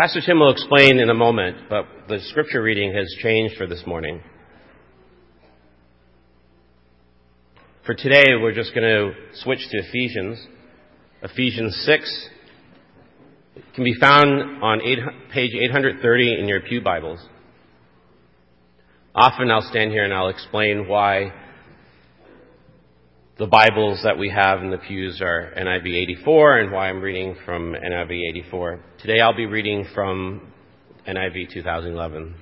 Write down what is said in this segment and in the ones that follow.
Pastor Tim will explain in a moment, but the scripture reading has changed for this morning. For today, we're just going to switch to Ephesians. Ephesians 6 it can be found on eight, page 830 in your Pew Bibles. Often I'll stand here and I'll explain why the Bibles that we have in the pews are NIV 84 and why I'm reading from NIV 84. Today I'll be reading from NIV 2011,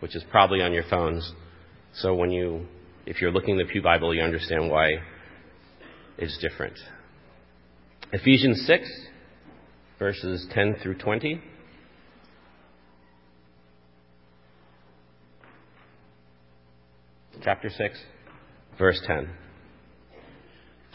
which is probably on your phones. So when you, if you're looking at the Pew Bible, you understand why it's different. Ephesians 6, verses 10 through 20. Chapter 6, verse 10.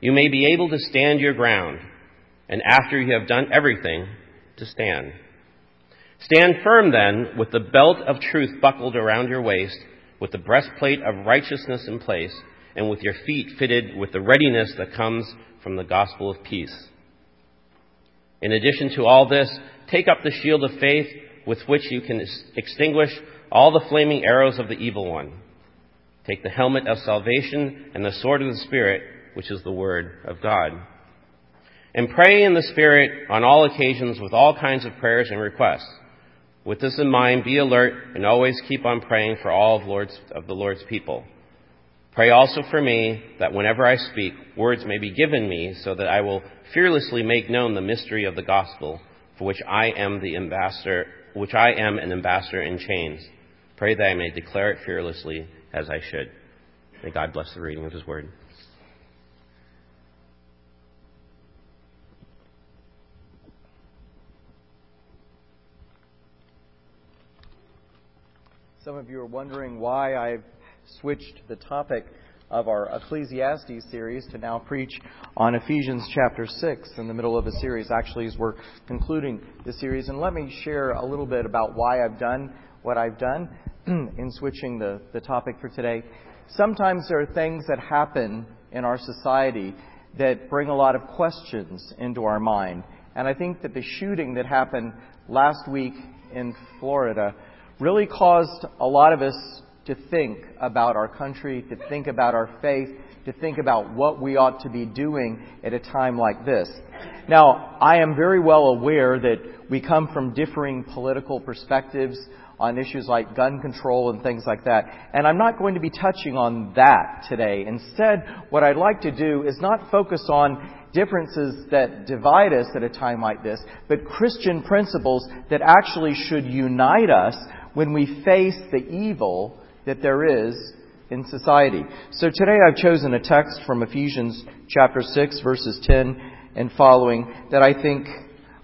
you may be able to stand your ground, and after you have done everything, to stand. Stand firm then, with the belt of truth buckled around your waist, with the breastplate of righteousness in place, and with your feet fitted with the readiness that comes from the gospel of peace. In addition to all this, take up the shield of faith with which you can extinguish all the flaming arrows of the evil one. Take the helmet of salvation and the sword of the Spirit which is the Word of God. And pray in the Spirit on all occasions with all kinds of prayers and requests. With this in mind, be alert and always keep on praying for all of, Lord's, of the Lord's people. Pray also for me that whenever I speak, words may be given me so that I will fearlessly make known the mystery of the gospel for which I am the ambassador, which I am an ambassador in chains. Pray that I may declare it fearlessly as I should. May God bless the reading of His word. Some of you are wondering why I've switched the topic of our Ecclesiastes series to now preach on Ephesians chapter 6 in the middle of a series, actually, as we're concluding the series. And let me share a little bit about why I've done what I've done in switching the, the topic for today. Sometimes there are things that happen in our society that bring a lot of questions into our mind. And I think that the shooting that happened last week in Florida really caused a lot of us to think about our country, to think about our faith, to think about what we ought to be doing at a time like this. Now, I am very well aware that we come from differing political perspectives on issues like gun control and things like that. And I'm not going to be touching on that today. Instead, what I'd like to do is not focus on differences that divide us at a time like this, but Christian principles that actually should unite us when we face the evil that there is in society. So today I've chosen a text from Ephesians chapter 6 verses 10 and following that I think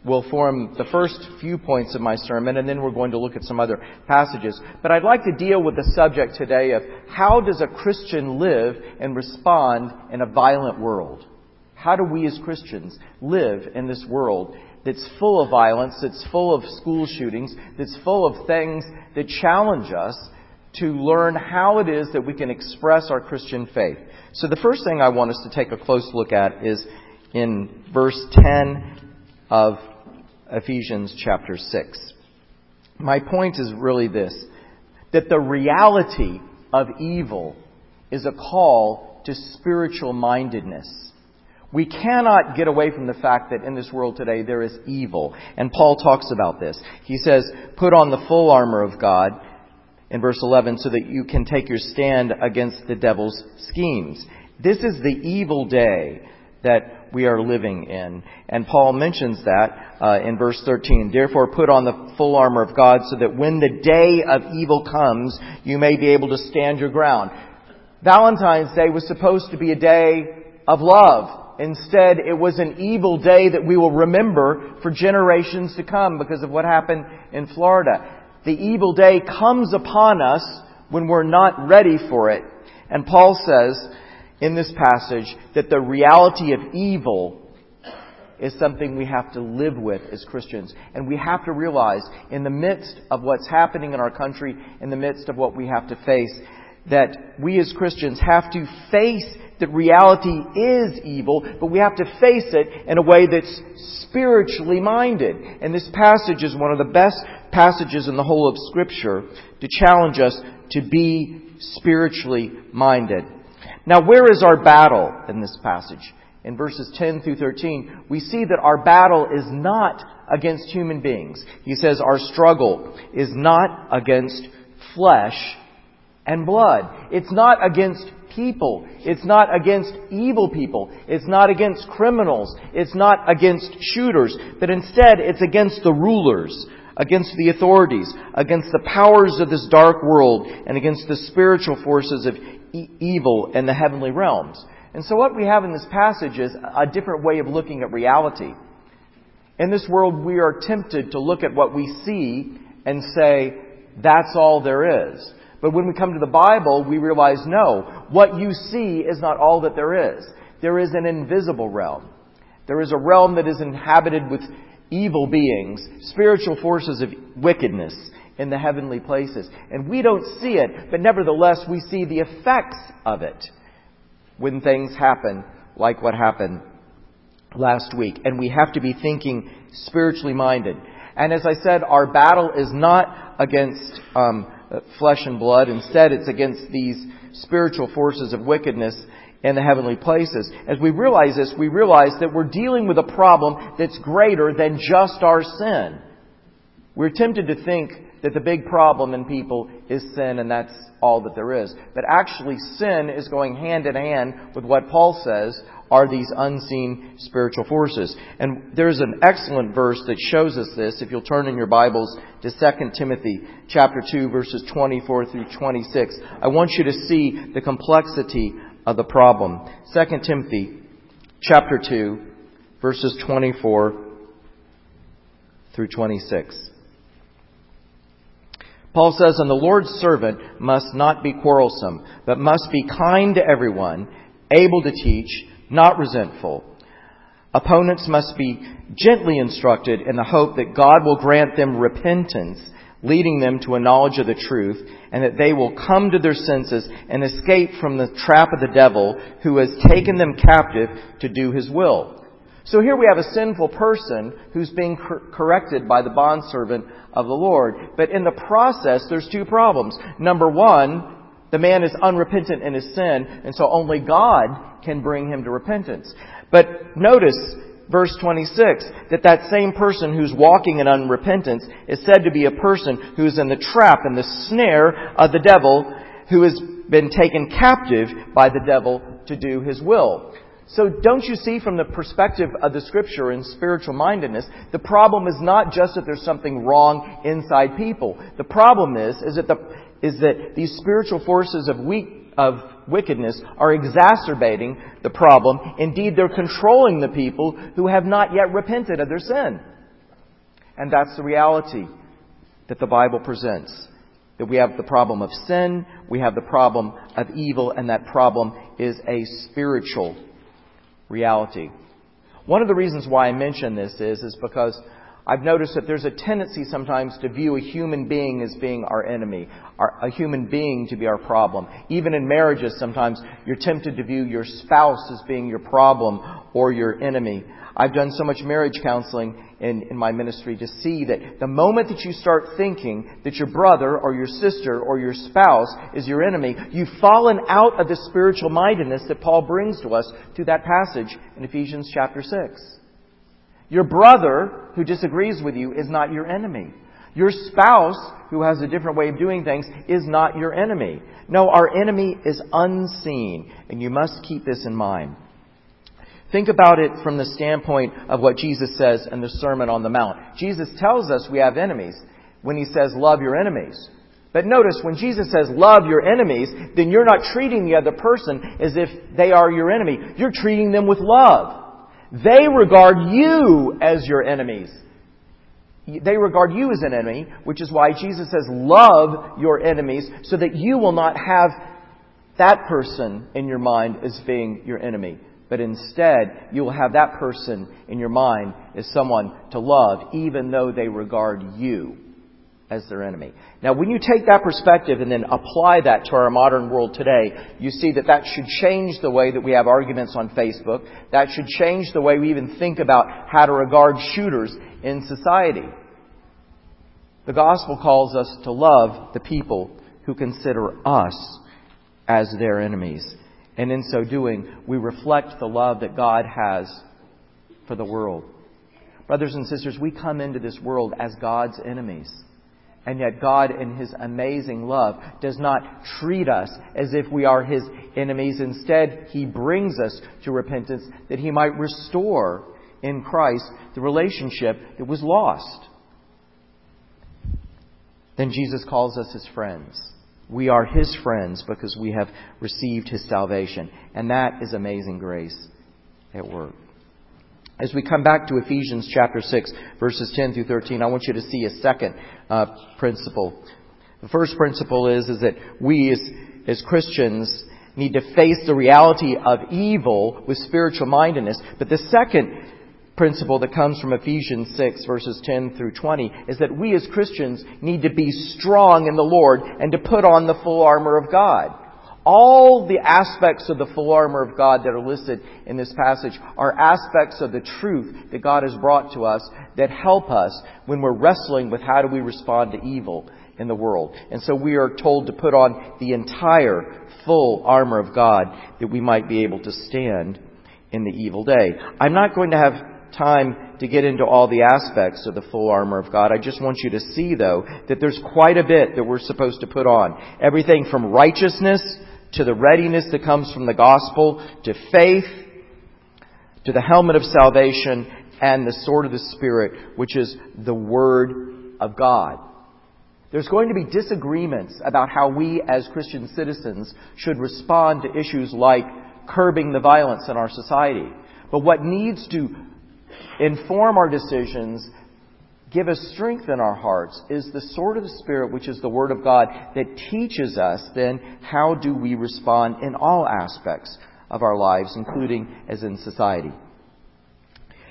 will form the first few points of my sermon and then we're going to look at some other passages. But I'd like to deal with the subject today of how does a Christian live and respond in a violent world? How do we as Christians live in this world that's full of violence, that's full of school shootings, that's full of things that challenge us to learn how it is that we can express our Christian faith. So the first thing I want us to take a close look at is in verse 10 of Ephesians chapter 6. My point is really this that the reality of evil is a call to spiritual mindedness. We cannot get away from the fact that in this world today there is evil. And Paul talks about this. He says, put on the full armor of God in verse 11 so that you can take your stand against the devil's schemes. This is the evil day that we are living in. And Paul mentions that uh, in verse 13. Therefore put on the full armor of God so that when the day of evil comes, you may be able to stand your ground. Valentine's Day was supposed to be a day of love Instead, it was an evil day that we will remember for generations to come because of what happened in Florida. the evil day comes upon us when we're not ready for it. And Paul says in this passage that the reality of evil is something we have to live with as Christians. And we have to realize in the midst of what's happening in our country, in the midst of what we have to face, that we as Christians have to face that reality is evil, but we have to face it in a way that's spiritually minded. And this passage is one of the best passages in the whole of Scripture to challenge us to be spiritually minded. Now, where is our battle in this passage? In verses 10 through 13, we see that our battle is not against human beings. He says our struggle is not against flesh and blood. It's not against people. It's not against evil people. It's not against criminals. It's not against shooters. But instead, it's against the rulers, against the authorities, against the powers of this dark world, and against the spiritual forces of e- evil in the heavenly realms. And so what we have in this passage is a different way of looking at reality. In this world, we are tempted to look at what we see and say, that's all there is. But when we come to the Bible, we realize no, what you see is not all that there is. There is an invisible realm. There is a realm that is inhabited with evil beings, spiritual forces of wickedness in the heavenly places. And we don't see it, but nevertheless we see the effects of it when things happen like what happened last week. And we have to be thinking spiritually minded. And as I said, our battle is not against um, Uh, flesh and blood. Instead, it's against these spiritual forces of wickedness in the heavenly places. As we realize this, we realize that we're dealing with a problem that's greater than just our sin. We're tempted to think that the big problem in people is sin and that's all that there is. But actually, sin is going hand in hand with what Paul says are these unseen spiritual forces. And there's an excellent verse that shows us this. If you'll turn in your Bibles to 2 Timothy chapter 2 verses 24 through 26. I want you to see the complexity of the problem. 2 Timothy chapter 2 verses 24 through 26. Paul says, And the Lord's servant must not be quarrelsome, but must be kind to everyone, able to teach, not resentful. Opponents must be gently instructed in the hope that God will grant them repentance, leading them to a knowledge of the truth, and that they will come to their senses and escape from the trap of the devil who has taken them captive to do his will. So here we have a sinful person who's being cor- corrected by the bondservant of the Lord. But in the process, there's two problems. Number one, the man is unrepentant in his sin, and so only God can bring him to repentance. But notice verse 26 that that same person who's walking in unrepentance is said to be a person who's in the trap and the snare of the devil who has been taken captive by the devil to do his will. So don't you see from the perspective of the scripture and spiritual mindedness, the problem is not just that there's something wrong inside people. The problem is, is that the, is that these spiritual forces of weak, of wickedness are exacerbating the problem. Indeed, they're controlling the people who have not yet repented of their sin. And that's the reality that the Bible presents. That we have the problem of sin, we have the problem of evil, and that problem is a spiritual reality. One of the reasons why I mention this is, is because I've noticed that there's a tendency sometimes to view a human being as being our enemy, our, a human being to be our problem. Even in marriages, sometimes you're tempted to view your spouse as being your problem or your enemy. I've done so much marriage counseling in, in my ministry to see that the moment that you start thinking that your brother or your sister or your spouse is your enemy, you've fallen out of the spiritual mindedness that Paul brings to us through that passage in Ephesians chapter 6. Your brother who disagrees with you is not your enemy. Your spouse who has a different way of doing things is not your enemy. No, our enemy is unseen, and you must keep this in mind. Think about it from the standpoint of what Jesus says in the Sermon on the Mount. Jesus tells us we have enemies when he says, love your enemies. But notice, when Jesus says, love your enemies, then you're not treating the other person as if they are your enemy. You're treating them with love. They regard you as your enemies. they regard you as an enemy, which is why Jesus says, love your enemies so that you will not have that person in your mind as being your enemy. But instead, you will have that person in your mind as someone to love, even though they regard you as their enemy. Now, when you take that perspective and then apply that to our modern world today, you see that that should change the way that we have arguments on Facebook. That should change the way we even think about how to regard shooters in society. The gospel calls us to love the people who consider us as their enemies. And in so doing, we reflect the love that God has for the world. Brothers and sisters, we come into this world as God's enemies. And yet God, in His amazing love, does not treat us as if we are His enemies. Instead, He brings us to repentance that He might restore in Christ the relationship that was lost. Then Jesus calls us His friends. We are His friends because we have received His salvation. And that is amazing grace at work. As we come back to Ephesians chapter 6, verses 10 through 13, I want you to see a second uh, principle. The first principle is, is that we as, as Christians need to face the reality of evil with spiritual mindedness. But the second principle that comes from Ephesians 6 verses 10 through 20 is that we as Christians need to be strong in the Lord and to put on the full armor of God. All the aspects of the full armor of God that are listed in this passage are aspects of the truth that God has brought to us that help us when we're wrestling with how do we respond to evil in the world. And so we are told to put on the entire full armor of God that we might be able to stand in the evil day. I'm not going to have time to get into all the aspects of the full armor of God. I just want you to see, though, that there's quite a bit that we're supposed to put on. Everything from righteousness to the readiness that comes from the gospel to faith to the helmet of salvation and the sword of the Spirit, which is the Word of God. There's going to be disagreements about how we as Christian citizens should respond to issues like curbing the violence in our society. But what needs to inform our decisions, give us strength in our hearts, is the sword of the Spirit, which is the Word of God, that teaches us then how do we respond in all aspects of our lives, including as in society.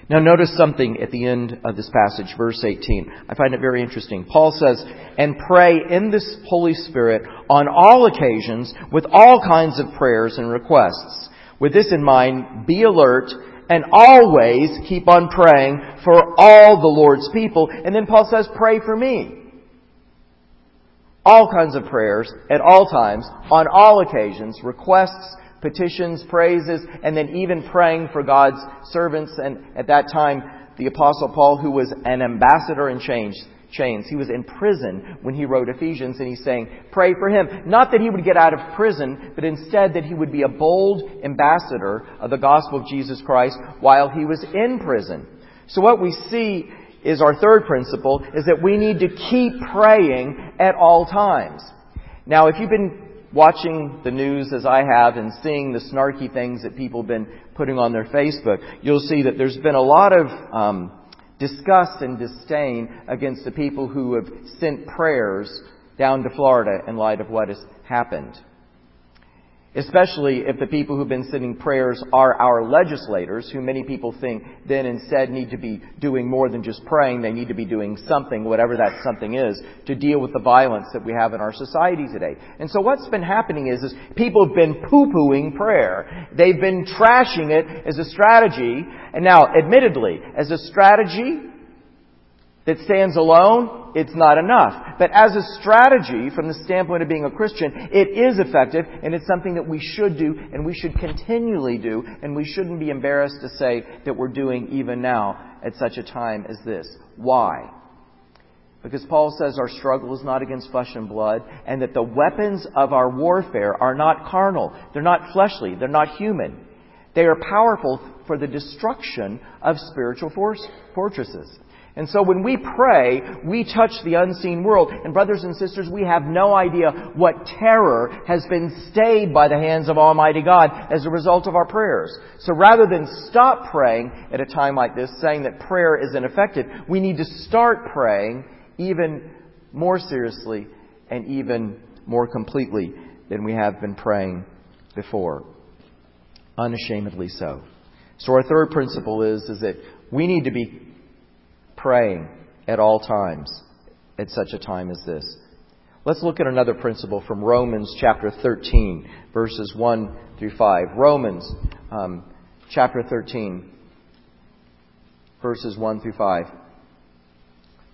Now notice something at the end of this passage, verse 18. I find it very interesting. Paul says, and pray in this Holy Spirit on all occasions with all kinds of prayers and requests. With this in mind, be alert and always keep on praying for all the Lord's people. And then Paul says, pray for me. All kinds of prayers at all times, on all occasions, requests, petitions, praises, and then even praying for God's servants. And at that time, the apostle Paul, who was an ambassador in chains, chains. He was in prison when he wrote Ephesians, and he's saying, pray for him. Not that he would get out of prison, but instead that he would be a bold ambassador of the gospel of Jesus Christ while he was in prison. So what we see is our third principle, is that we need to keep praying at all times. Now, if you've been watching the news as I have and seeing the snarky things that people have been putting on their Facebook, you'll see that there's been a lot of um, disgust and disdain against the people who have sent prayers down to Florida in light of what has happened. Especially if the people who've been sending prayers are our legislators, who many people think then instead need to be doing more than just praying. They need to be doing something, whatever that something is, to deal with the violence that we have in our society today. And so what's been happening is, is people have been poo-pooing prayer. They've been trashing it as a strategy. And now, admittedly, as a strategy, that stands alone, it's not enough. But as a strategy, from the standpoint of being a Christian, it is effective, and it's something that we should do, and we should continually do, and we shouldn't be embarrassed to say that we're doing even now at such a time as this. Why? Because Paul says our struggle is not against flesh and blood, and that the weapons of our warfare are not carnal. They're not fleshly. They're not human. They are powerful for the destruction of spiritual force, fortresses. And so when we pray, we touch the unseen world. And brothers and sisters, we have no idea what terror has been stayed by the hands of Almighty God as a result of our prayers. So rather than stop praying at a time like this, saying that prayer is ineffective, we need to start praying even more seriously and even more completely than we have been praying before. Unashamedly so. So our third principle is, is that we need to be praying at all times at such a time as this. Let's look at another principle from Romans chapter 13, verses 1 through 5. Romans um, chapter 13, verses 1 through 5.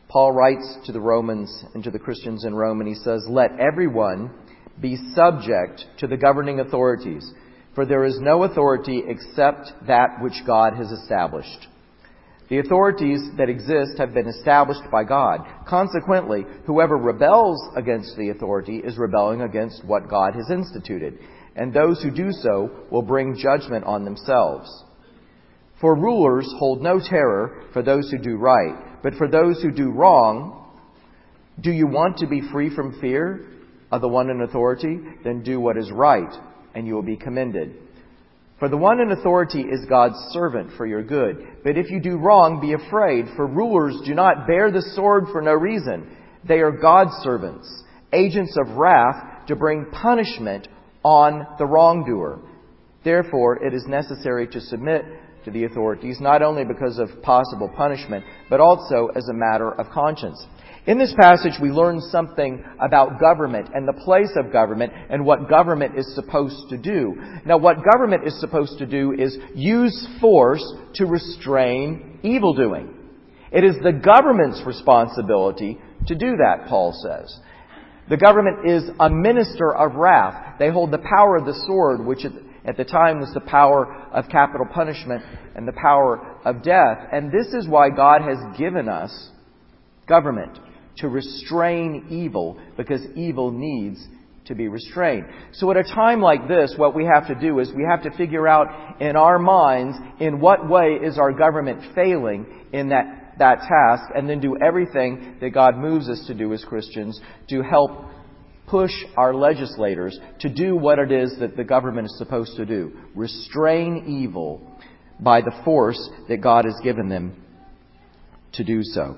Paul writes to the Romans and to the Christians in Rome, and he says, Let everyone be subject to the governing authorities, for there is no authority except that which God has established. The authorities that exist have been established by God. Consequently, whoever rebels against the authority is rebelling against what God has instituted, and those who do so will bring judgment on themselves. For rulers hold no terror for those who do right, but for those who do wrong, do you want to be free from fear of the one in authority? Then do what is right, and you will be commended. For the one in authority is God's servant for your good. But if you do wrong, be afraid, for rulers do not bear the sword for no reason. They are God's servants, agents of wrath to bring punishment on the wrongdoer. Therefore, it is necessary to submit to the authorities, not only because of possible punishment, but also as a matter of conscience. In this passage, we learn something about government and the place of government and what government is supposed to do. Now, what government is supposed to do is use force to restrain evil doing. It is the government's responsibility to do that, Paul says. The government is a minister of wrath. They hold the power of the sword, which at the time was the power of capital punishment and the power of death. And this is why God has given us government to restrain evil because evil needs to be restrained. So at a time like this, what we have to do is we have to figure out in our minds in what way is our government failing in that, that task and then do everything that God moves us to do as Christians to help push our legislators to do what it is that the government is supposed to do. Restrain evil by the force that God has given them to do so.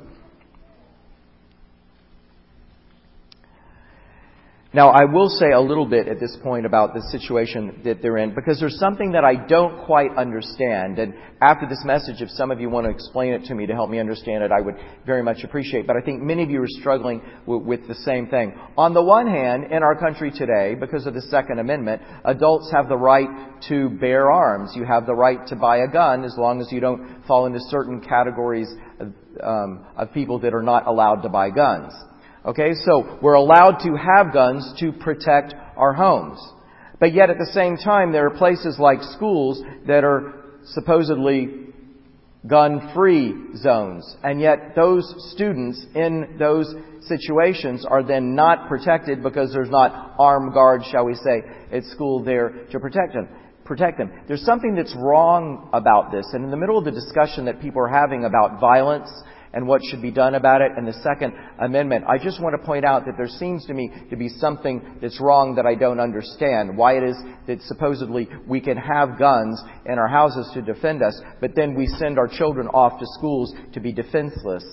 Now, I will say a little bit at this point about the situation that they're in because there's something that I don't quite understand. And after this message, if some of you want to explain it to me to help me understand it, I would very much appreciate. But I think many of you are struggling with, with the same thing. On the one hand, in our country today, because of the Second Amendment, adults have the right to bear arms. You have the right to buy a gun as long as you don't fall into certain categories of, um, of people that are not allowed to buy guns. Okay, so we're allowed to have guns to protect our homes. But yet at the same time, there are places like schools that are supposedly gun-free zones. And yet those students in those situations are then not protected because there's not armed guards, shall we say, at school there to protect them. Protect them. There's something that's wrong about this. And in the middle of the discussion that people are having about violence and what should be done about it. And the Second Amendment, I just want to point out that there seems to me to be something that's wrong that I don't understand. Why it is that supposedly we can have guns in our houses to defend us, but then we send our children off to schools to be defenseless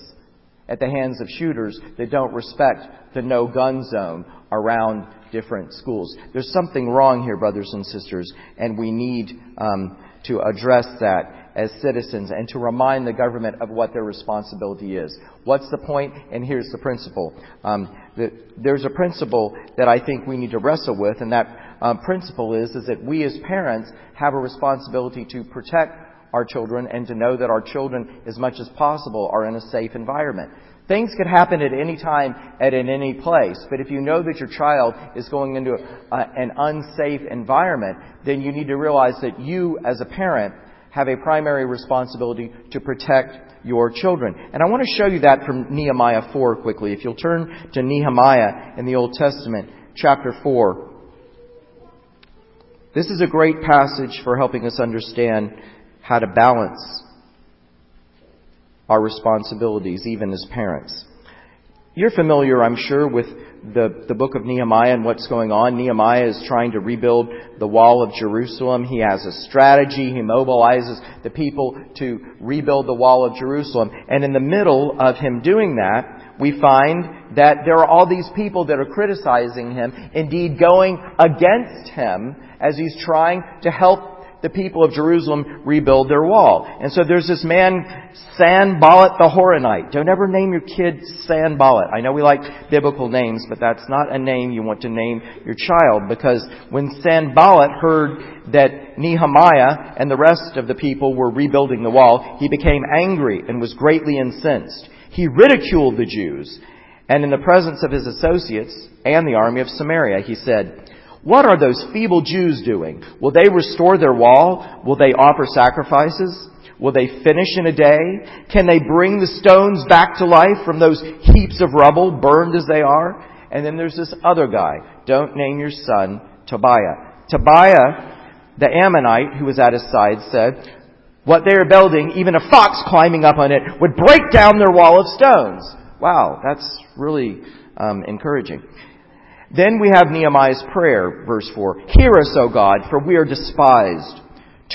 at the hands of shooters that don't respect the no gun zone around different schools. There's something wrong here, brothers and sisters, and we need um, to address that as citizens and to remind the government of what their responsibility is. What's the point? And here's the principle. Um, the, there's a principle that I think we need to wrestle with, and that um, principle is, is that we as parents have a responsibility to protect our children and to know that our children, as much as possible, are in a safe environment. Things could happen at any time and in any place, but if you know that your child is going into a, an unsafe environment, then you need to realize that you, as a parent, have a primary responsibility to protect your children. And I want to show you that from Nehemiah 4 quickly. If you'll turn to Nehemiah in the Old Testament, chapter 4. This is a great passage for helping us understand how to balance our responsibilities, even as parents. You're familiar, I'm sure, with the, the book of Nehemiah and what's going on. Nehemiah is trying to rebuild the wall of Jerusalem. He has a strategy. He mobilizes the people to rebuild the wall of Jerusalem. And in the middle of him doing that, we find that there are all these people that are criticizing him, indeed going against him as he's trying to help the people of Jerusalem rebuild their wall. And so there's this man, Sanballat the Horonite. Don't ever name your kid Sanballat. I know we like biblical names, but that's not a name you want to name your child because when Sanballat heard that Nehemiah and the rest of the people were rebuilding the wall, he became angry and was greatly incensed. He ridiculed the Jews. And in the presence of his associates and the army of Samaria, he said, what are those feeble Jews doing? Will they restore their wall? Will they offer sacrifices? Will they finish in a day? Can they bring the stones back to life from those heaps of rubble, burned as they are? And then there's this other guy. Don't name your son Tobiah. Tobiah, the Ammonite who was at his side, said, What they are building, even a fox climbing up on it, would break down their wall of stones. Wow, that's really um, encouraging. Then we have Nehemiah's prayer, verse 4. Hear us, O God, for we are despised.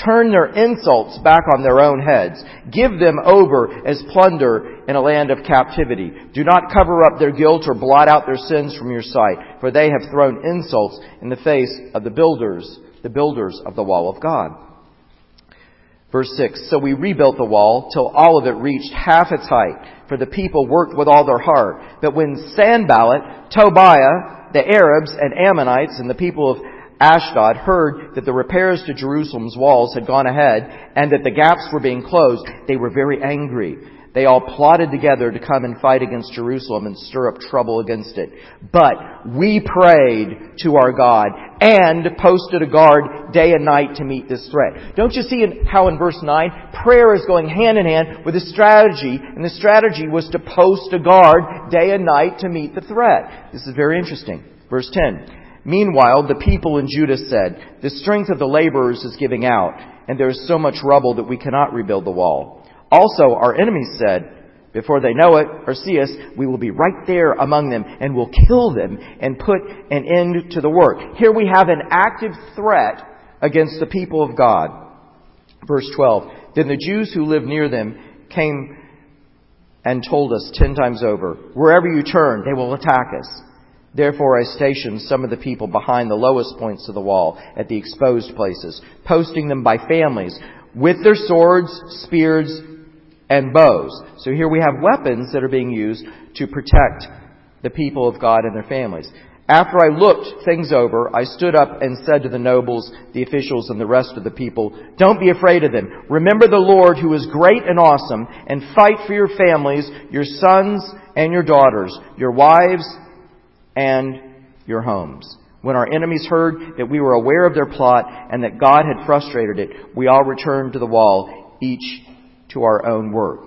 Turn their insults back on their own heads. Give them over as plunder in a land of captivity. Do not cover up their guilt or blot out their sins from your sight, for they have thrown insults in the face of the builders, the builders of the wall of God. Verse 6, So we rebuilt the wall till all of it reached half its height, for the people worked with all their heart. But when Sanballat, Tobiah, the Arabs and Ammonites and the people of Ashdod heard that the repairs to Jerusalem's walls had gone ahead and that the gaps were being closed, they were very angry. They all plotted together to come and fight against Jerusalem and stir up trouble against it. But we prayed to our God and posted a guard day and night to meet this threat. Don't you see how in verse 9, prayer is going hand in hand with a strategy, and the strategy was to post a guard day and night to meet the threat. This is very interesting. Verse 10. Meanwhile, the people in Judah said, The strength of the laborers is giving out, and there is so much rubble that we cannot rebuild the wall. Also, our enemies said, before they know it or see us, we will be right there among them and will kill them and put an end to the work. Here we have an active threat against the people of God. Verse 12. Then the Jews who lived near them came and told us ten times over, wherever you turn, they will attack us. Therefore I stationed some of the people behind the lowest points of the wall at the exposed places, posting them by families with their swords, spears, and bows. So here we have weapons that are being used to protect the people of God and their families. After I looked things over, I stood up and said to the nobles, the officials, and the rest of the people, Don't be afraid of them. Remember the Lord who is great and awesome, and fight for your families, your sons and your daughters, your wives and your homes. When our enemies heard that we were aware of their plot and that God had frustrated it, we all returned to the wall, each to our own work.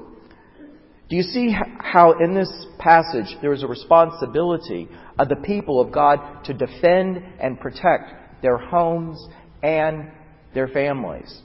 Do you see how in this passage there is a responsibility of the people of God to defend and protect their homes and their families?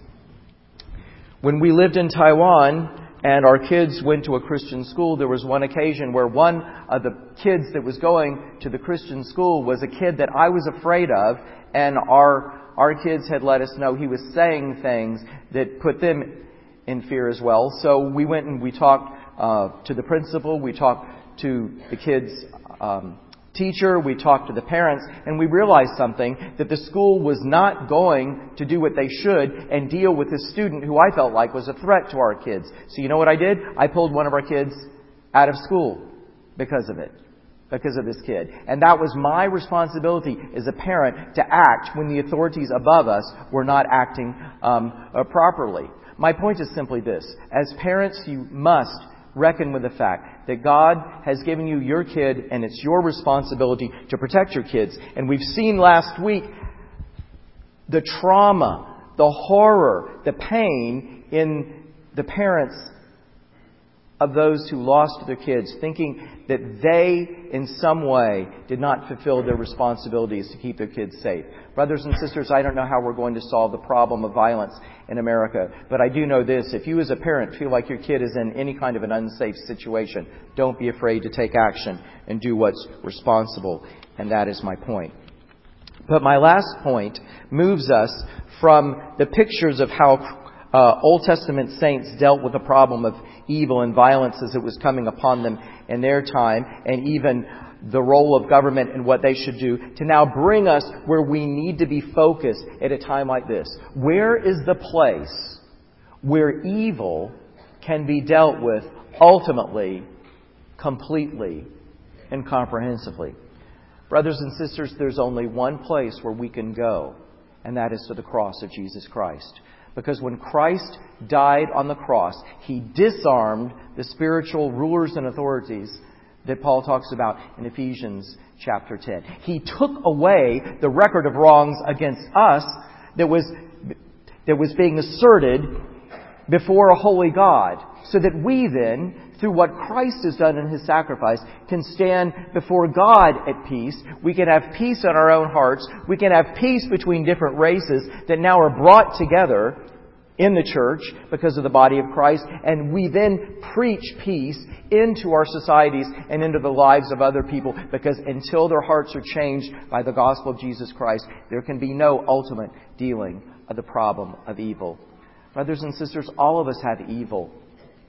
When we lived in Taiwan and our kids went to a Christian school, there was one occasion where one of the kids that was going to the Christian school was a kid that I was afraid of, and our our kids had let us know he was saying things that put them in fear as well. So we went and we talked uh, to the principal, we talked to the kids' um, teacher, we talked to the parents, and we realized something that the school was not going to do what they should and deal with this student who I felt like was a threat to our kids. So you know what I did? I pulled one of our kids out of school because of it. Because of this kid. And that was my responsibility as a parent to act when the authorities above us were not acting um, uh, properly. My point is simply this. As parents, you must reckon with the fact that God has given you your kid and it's your responsibility to protect your kids. And we've seen last week the trauma, the horror, the pain in the parents of those who lost their kids, thinking that they, in some way, did not fulfill their responsibilities to keep their kids safe. Brothers and sisters, I don't know how we're going to solve the problem of violence in America, but I do know this. If you, as a parent, feel like your kid is in any kind of an unsafe situation, don't be afraid to take action and do what's responsible. And that is my point. But my last point moves us from the pictures of how uh, Old Testament saints dealt with the problem of evil and violence as it was coming upon them in their time, and even the role of government and what they should do, to now bring us where we need to be focused at a time like this. Where is the place where evil can be dealt with ultimately, completely, and comprehensively? Brothers and sisters, there's only one place where we can go, and that is to the cross of Jesus Christ. Because when Christ died on the cross, he disarmed the spiritual rulers and authorities that Paul talks about in Ephesians chapter 10. He took away the record of wrongs against us that was, that was being asserted before a holy God, so that we then through what Christ has done in His sacrifice, can stand before God at peace. We can have peace in our own hearts. We can have peace between different races that now are brought together in the church because of the body of Christ, and we then preach peace into our societies and into the lives of other people because until their hearts are changed by the gospel of Jesus Christ, there can be no ultimate dealing of the problem of evil. Brothers and sisters, all of us have evil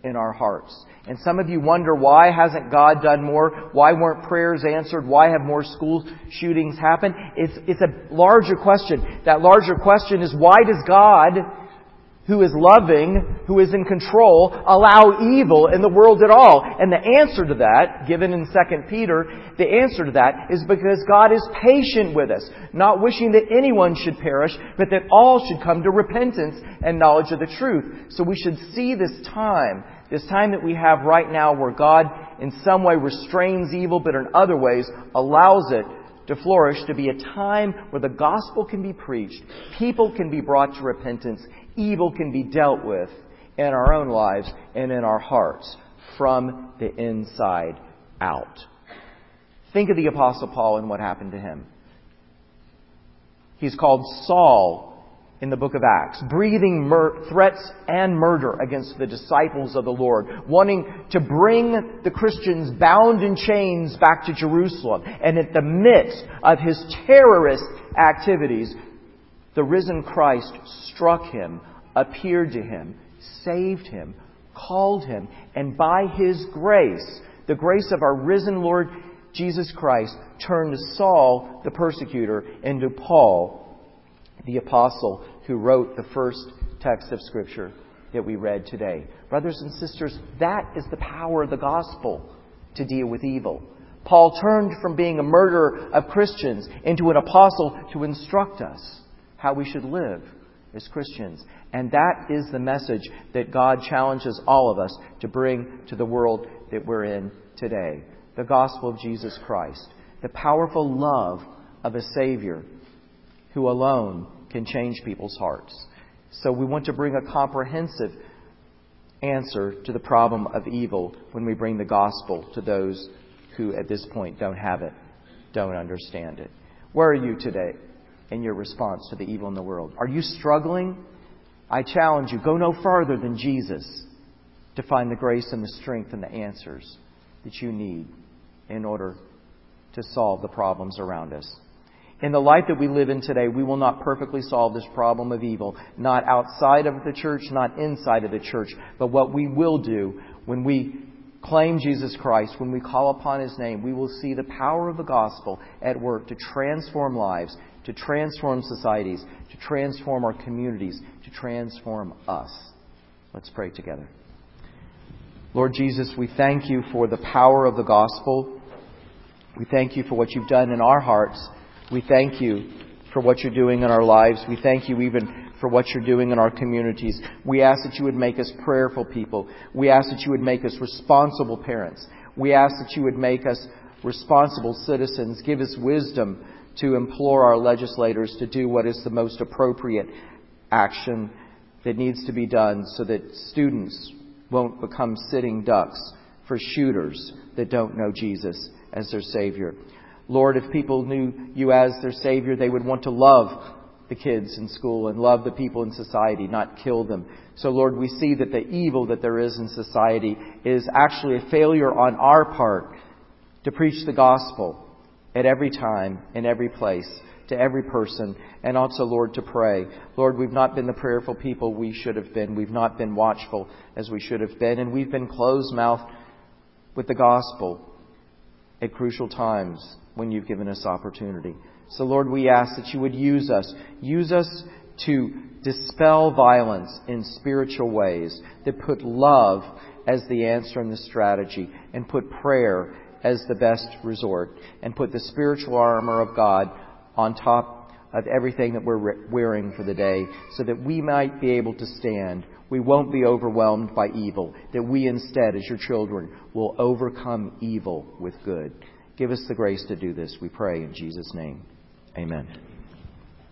in our hearts. And some of you wonder why hasn't God done more? Why weren't prayers answered? Why have more school shootings happened? It's, it's a larger question. That larger question is why does God who is loving, who is in control, allow evil in the world at all? And the answer to that, given in 2 Peter, the answer to that is because God is patient with us, not wishing that anyone should perish, but that all should come to repentance and knowledge of the truth. So we should see this time this time that we have right now where God in some way restrains evil, but in other ways allows it to flourish, to be a time where the gospel can be preached, people can be brought to repentance, evil can be dealt with in our own lives and in our hearts from the inside out. Think of the Apostle Paul and what happened to him. He's called Saul in the book of Acts, breathing mur- threats and murder against the disciples of the Lord, wanting to bring the Christians bound in chains back to Jerusalem. And at the midst of his terrorist activities, the risen Christ struck him, appeared to him, saved him, called him, and by his grace, the grace of our risen Lord Jesus Christ, turned Saul, the persecutor, into Paul, the apostle who wrote the first text of Scripture that we read today. Brothers and sisters, that is the power of the gospel to deal with evil. Paul turned from being a murderer of Christians into an apostle to instruct us how we should live as Christians. And that is the message that God challenges all of us to bring to the world that we're in today. The gospel of Jesus Christ. The powerful love of a Savior who alone can change people's hearts. So we want to bring a comprehensive answer to the problem of evil when we bring the gospel to those who at this point don't have it, don't understand it. Where are you today in your response to the evil in the world? Are you struggling? I challenge you, go no further than Jesus to find the grace and the strength and the answers that you need in order to solve the problems around us. In the life that we live in today, we will not perfectly solve this problem of evil, not outside of the church, not inside of the church. But what we will do when we claim Jesus Christ, when we call upon His name, we will see the power of the gospel at work to transform lives, to transform societies, to transform our communities, to transform us. Let's pray together. Lord Jesus, we thank you for the power of the gospel. We thank you for what you've done in our hearts. We thank you for what you're doing in our lives. We thank you even for what you're doing in our communities. We ask that you would make us prayerful people. We ask that you would make us responsible parents. We ask that you would make us responsible citizens. Give us wisdom to implore our legislators to do what is the most appropriate action that needs to be done so that students won't become sitting ducks for shooters that don't know Jesus as their Savior. Lord, if people knew you as their Savior, they would want to love the kids in school and love the people in society, not kill them. So, Lord, we see that the evil that there is in society is actually a failure on our part to preach the gospel at every time, in every place, to every person, and also, Lord, to pray. Lord, we've not been the prayerful people we should have been. We've not been watchful as we should have been, and we've been closed mouthed with the gospel at crucial times when you've given us opportunity. So, Lord, we ask that you would use us. Use us to dispel violence in spiritual ways, that put love as the answer and the strategy, and put prayer as the best resort, and put the spiritual armor of God on top of everything that we're wearing for the day, so that we might be able to stand. We won't be overwhelmed by evil, that we instead, as your children, will overcome evil with good. Give us the grace to do this, we pray in Jesus' name. Amen.